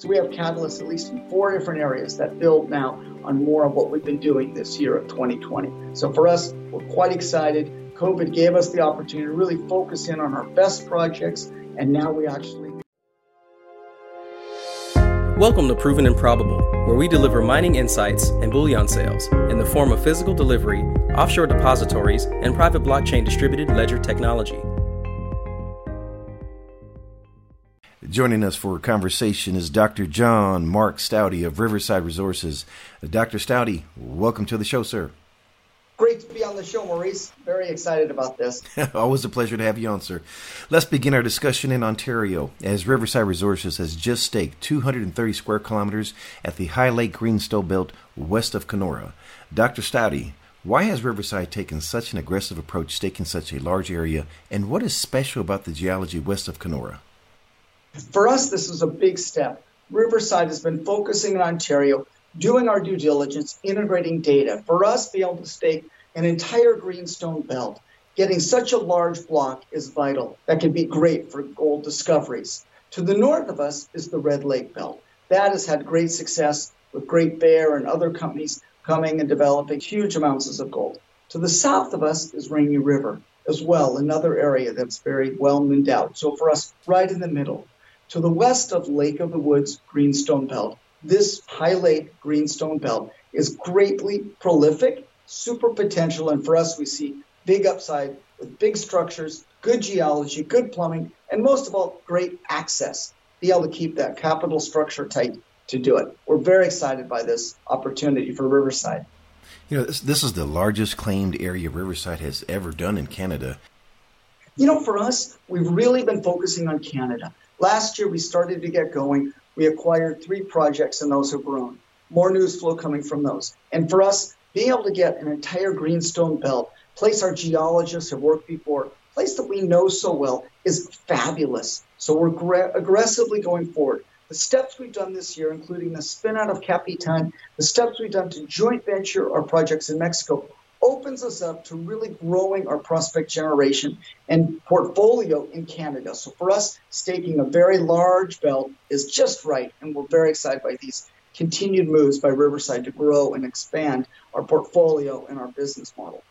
So we have catalysts at least in four different areas that build now on more of what we've been doing this year of 2020. So for us, we're quite excited. COVID gave us the opportunity to really focus in on our best projects, and now we actually. Welcome to Proven and Probable, where we deliver mining insights and bullion sales in the form of physical delivery, offshore depositories, and private blockchain distributed ledger technology. Joining us for a conversation is Dr. John Mark Staude of Riverside Resources. Dr. Staude, welcome to the show, sir. Great to be on the show, Maurice. Very excited about this. Always a pleasure to have you on, sir. Let's begin our discussion in Ontario, as Riverside Resources has just staked 230 square kilometers at the High Lake Greenstone Belt west of Kenora. Dr. Staude, why has Riverside taken such an aggressive approach staking such a large area, and what is special about the geology west of Kenora? For us, this is a big step. Riverside has been focusing in Ontario doing our due diligence, integrating data. For us, be able to stake an entire greenstone belt, getting such a large block is vital. That can be great for gold discoveries. To the north of us is the Red Lake Belt. That has had great success with Great Bear and other companies coming and developing huge amounts of gold. To the south of us is Rainy River as well, another area that's very well endowed. So for us, right in the middle. To the west of Lake of the Woods Greenstone Belt this High Lake Greenstone Belt is greatly prolific, super potential, and for us, we see big upside with big structures, good geology, good plumbing, and most of all, great access. Be able to keep that capital structure tight to do it. We're very excited by this opportunity for Riverside. You know, this, this is the largest claimed area Riverside has ever done in Canada. You know, for us, we've really been focusing on Canada. Last year, we started to get going we acquired three projects and those have grown. More news flow coming from those. And for us, being able to get an entire greenstone belt, place our geologists have worked before, place that we know so well is fabulous. So we're gra- aggressively going forward. The steps we've done this year, including the spin out of Capitan, the steps we've done to joint venture our projects in Mexico, opens us up to really growing our prospect generation and portfolio in Canada. So for us, staking a very large belt is just right, and we're very excited by these continued moves by Riverside to grow and expand our portfolio and our business model.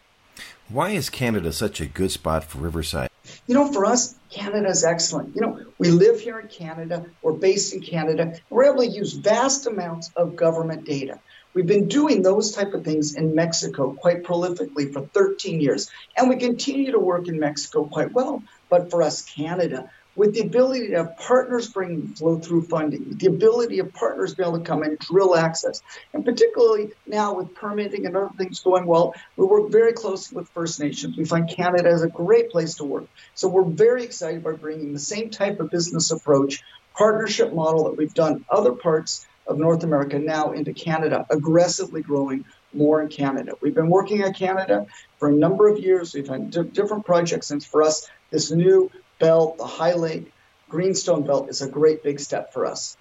Why is Canada such a good spot for Riverside? You know, for us, Canada is excellent. You know, we live here in Canada, we're based in Canada, we're able to use vast amounts of government data. We've been doing those type of things in Mexico quite prolifically for 13 years, and we continue to work in Mexico quite well. But for us, Canada, with the ability to have partners bring flow through funding, the ability of partners be able to come and drill access, and particularly now with permitting and other things going well, we work very closely with First Nations. We find Canada is a great place to work. So we're very excited by bringing the same type of business approach, partnership model that we've done other parts of North America now into Canada, aggressively growing more in Canada. We've been working at Canada for a number of years. We've had d- different projects, and for us, this new belt, the High Lake Greenstone Belt, is a great big step for us.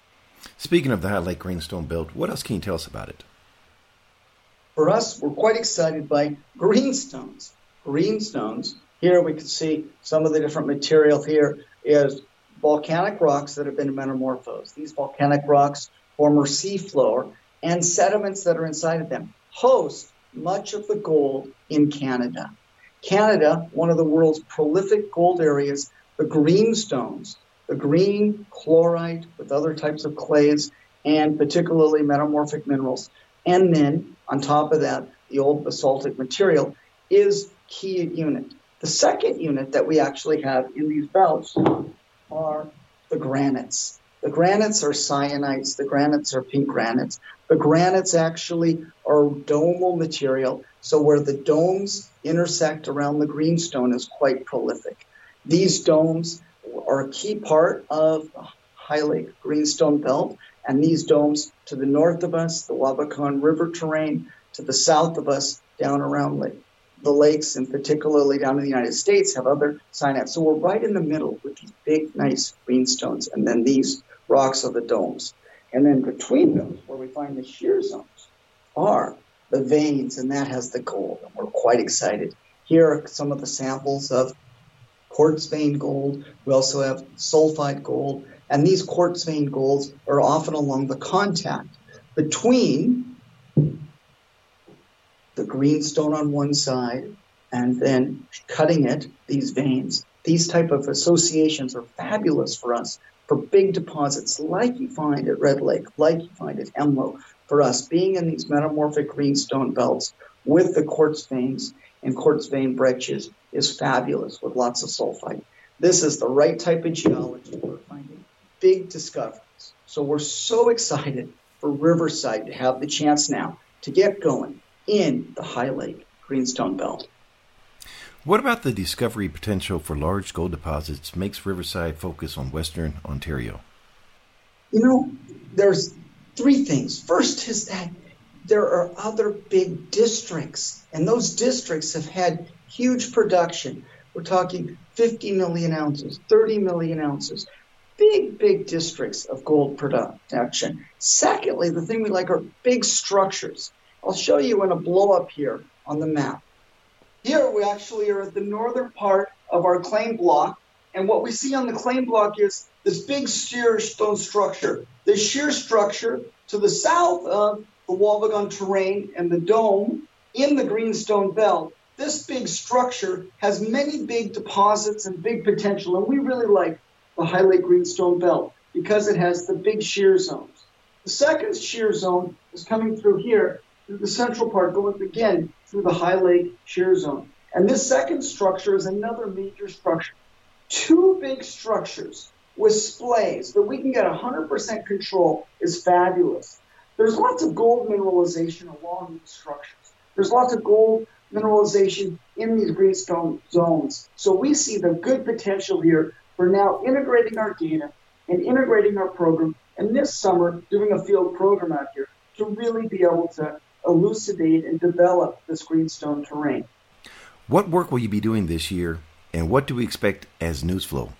Speaking of the High Lake Greenstone Belt, what else can you tell us about it? For us, we're quite excited by greenstones. Greenstones. Here we can see some of the different material. Here is volcanic rocks that have been metamorphosed. These volcanic rocks former seafloor, and sediments that are inside of them host much of the gold in Canada. Canada, one of the world's prolific gold areas, the greenstones, the green chlorite with other types of clays, and particularly metamorphic minerals. And then, on top of that, the old basaltic material is key unit. The second unit that we actually have in these belts are the granites. The granites are syenites, the granites are pink granites. The granites actually are domal material, so where the domes intersect around the greenstone is quite prolific. These domes are a key part of the High Lake Greenstone Belt, and these domes to the north of us, the Wabauconn River terrain, to the south of us, down around Lake the lakes and particularly down in the United States have other syenites. So we're right in the middle with these big, nice greenstones, and then these rocks are the domes. And then between those, where we find the shear zones, are the veins, and that has the gold. And we're quite excited. Here are some of the samples of quartz vein gold. We also have sulfide gold. And these quartz vein golds are often along the contact between the greenstone on one side and then cutting it, these veins. These type of associations are fabulous for us for big deposits like you find at Red Lake, like you find at Hemlo. For us, being in these metamorphic greenstone belts with the quartz veins and quartz vein breccias is fabulous with lots of sulfide. This is the right type of geology for finding big discoveries. So we're so excited for Riverside to have the chance now to get going in the High Lake Greenstone Belt. What about the discovery potential for large gold deposits makes Riverside focus on Western Ontario? You know, there's three things. First is that there are other big districts, and those districts have had huge production. We're talking 50 million ounces, 30 million ounces, big, big districts of gold production. Secondly, the thing we like are big structures. I'll show you in a blow up here on the map. Here we actually are at the northern part of our claim block, and what we see on the claim block is this big shear stone structure. The shear structure to the south of the Wabigoon terrain and the dome in the Greenstone Belt. This big structure has many big deposits and big potential, and we really like the High Lake Greenstone Belt because it has the big shear zones. The second shear zone is coming through here through the central part, going again through the High Lake shear zone. And this second structure is another major structure. Two big structures with splays that we can get 100% control is fabulous. There's lots of gold mineralization along these structures. There's lots of gold mineralization in these greenstone zones. So we see the good potential here for now integrating our data and integrating our program, and this summer doing a field program out here to really be able to elucidate and develop this greenstone terrain. What work will you be doing this year, and what do we expect as news flow?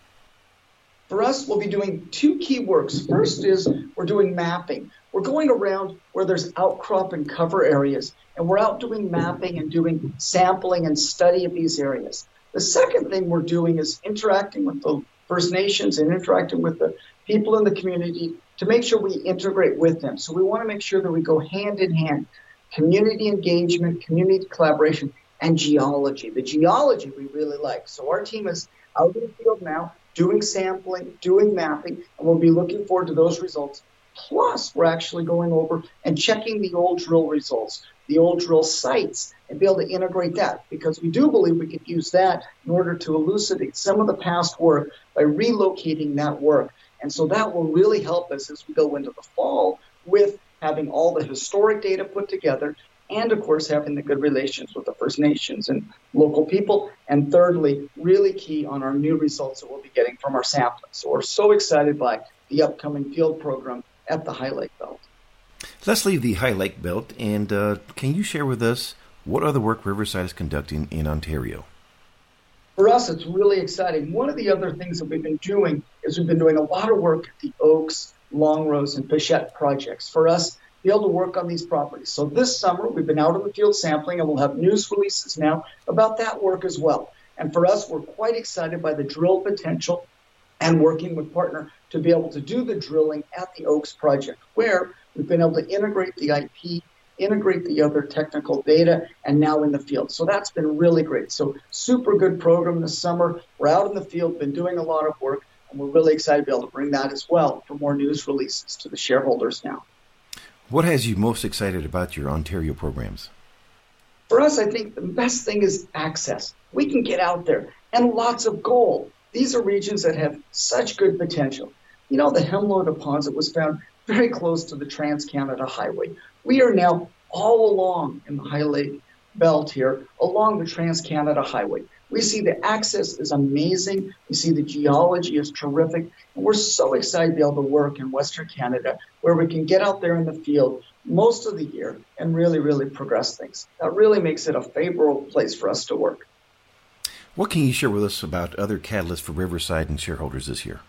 For us, we'll be doing two key works. First is we're doing mapping. We're going around where there's outcrop and cover areas, and we're out doing mapping and doing sampling and study of these areas. The second thing we're doing is interacting with the First Nations and interacting with the people in the community to make sure we integrate with them. So we want to make sure that we go hand in hand community engagement, community collaboration, and geology. The geology we really like. So our team is out in the field now doing sampling, doing mapping, and we'll be looking forward to those results. Plus, we're actually going over and checking the old drill results, the old drill sites, and be able to integrate that because we do believe we could use that in order to elucidate some of the past work by relocating that work. And so that will really help us as we go into the fall with having all the historic data put together, and of course, having the good relations with the First Nations and local people. And thirdly, really key on our new results that we'll be getting from our sampling. So we're so excited by the upcoming field program at the High Lake Belt. Let's leave the High Lake Belt, and uh, can you share with us what other work Riverside is conducting in Ontario? For us, it's really exciting. One of the other things that we've been doing is we've been doing a lot of work at the Oakes Longrose, and Pichette projects for us to be able to work on these properties. So this summer, we've been out in the field sampling, and we'll have news releases now about that work as well. And for us, we're quite excited by the drill potential and working with partner to be able to do the drilling at the Oakes project, where we've been able to integrate the IP, integrate the other technical data, and now in the field. So that's been really great. So super good program this summer. We're out in the field, been doing a lot of work, and we're really excited to be able to bring that as well for more news releases to the shareholders now. What has you most excited about your Ontario programs? For us, I think the best thing is access. We can get out there and lots of gold. These are regions that have such good potential. You know, the Hemlo deposit was found very close to the Trans Canada Highway. We are now all along in the High Lake belt here along the Trans Canada Highway. We see the access is amazing. We see the geology is terrific. And we're so excited to be able to work in Western Canada where we can get out there in the field most of the year and really, really progress things. That really makes it a favorable place for us to work. What can you share with us about other catalysts for Riverside and shareholders this year?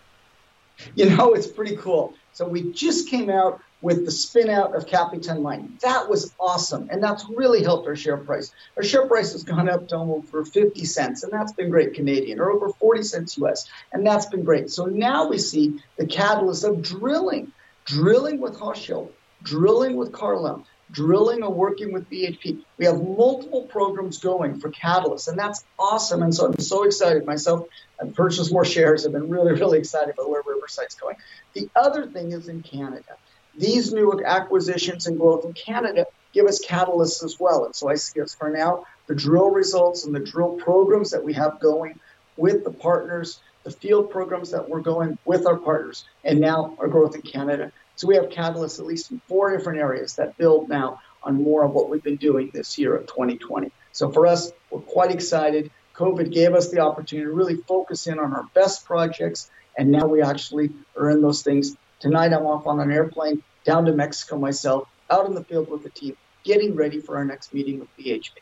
You know, it's pretty cool. So we just came out with the spin out of Capitan Mining. That was awesome. And that's really helped our share price. Our share price has gone up to over 50 cents, and that's been great Canadian, or over 40 cents US. And that's been great. So now we see the catalyst of drilling, drilling with Hochschild, drilling with Carlyle, drilling or working with BHP. We have multiple programs going for Catalyst, and that's awesome. And so I'm so excited myself. I've purchased more shares. I've been really, really excited about where Riverside's going. The other thing is in Canada. These new acquisitions and growth in Canada give us catalysts as well. And so I see us for now, the drill results and the drill programs that we have going with the partners, the field programs that we're going with our partners, and now our growth in Canada. So we have catalysts at least in four different areas that build now on more of what we've been doing this year of 2020. So for us, we're quite excited. COVID gave us the opportunity to really focus in on our best projects, and now we actually are in those things Tonight, I'm off on an airplane down to Mexico myself, out in the field with the team, getting ready for our next meeting with BHP.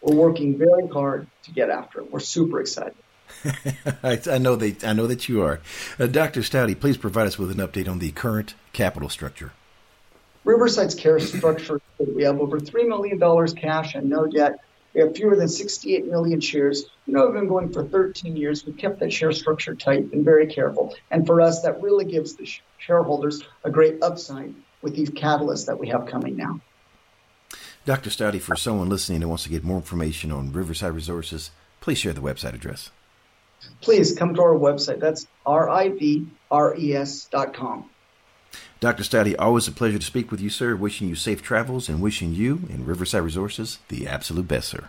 We're working very hard to get after it. We're super excited. I, know that I know that you are, uh, Dr. Staude. Please provide us with an update on the current capital structure. Riverside's care structure. We have over three million dollars cash and no debt. We have fewer than 68 million shares. You know, we've been going for 13 years. We've kept that share structure tight and very careful. And for us, that really gives the shareholders a great upside with these catalysts that we have coming now. Dr. Staude, for someone listening who wants to get more information on Riverside Resources, please share the website address. Please come to our website. That's R-I-V-R-E-S dot com. Dr. Staude, always a pleasure to speak with you, sir. Wishing you safe travels and wishing you and Riverside Resources the absolute best, sir.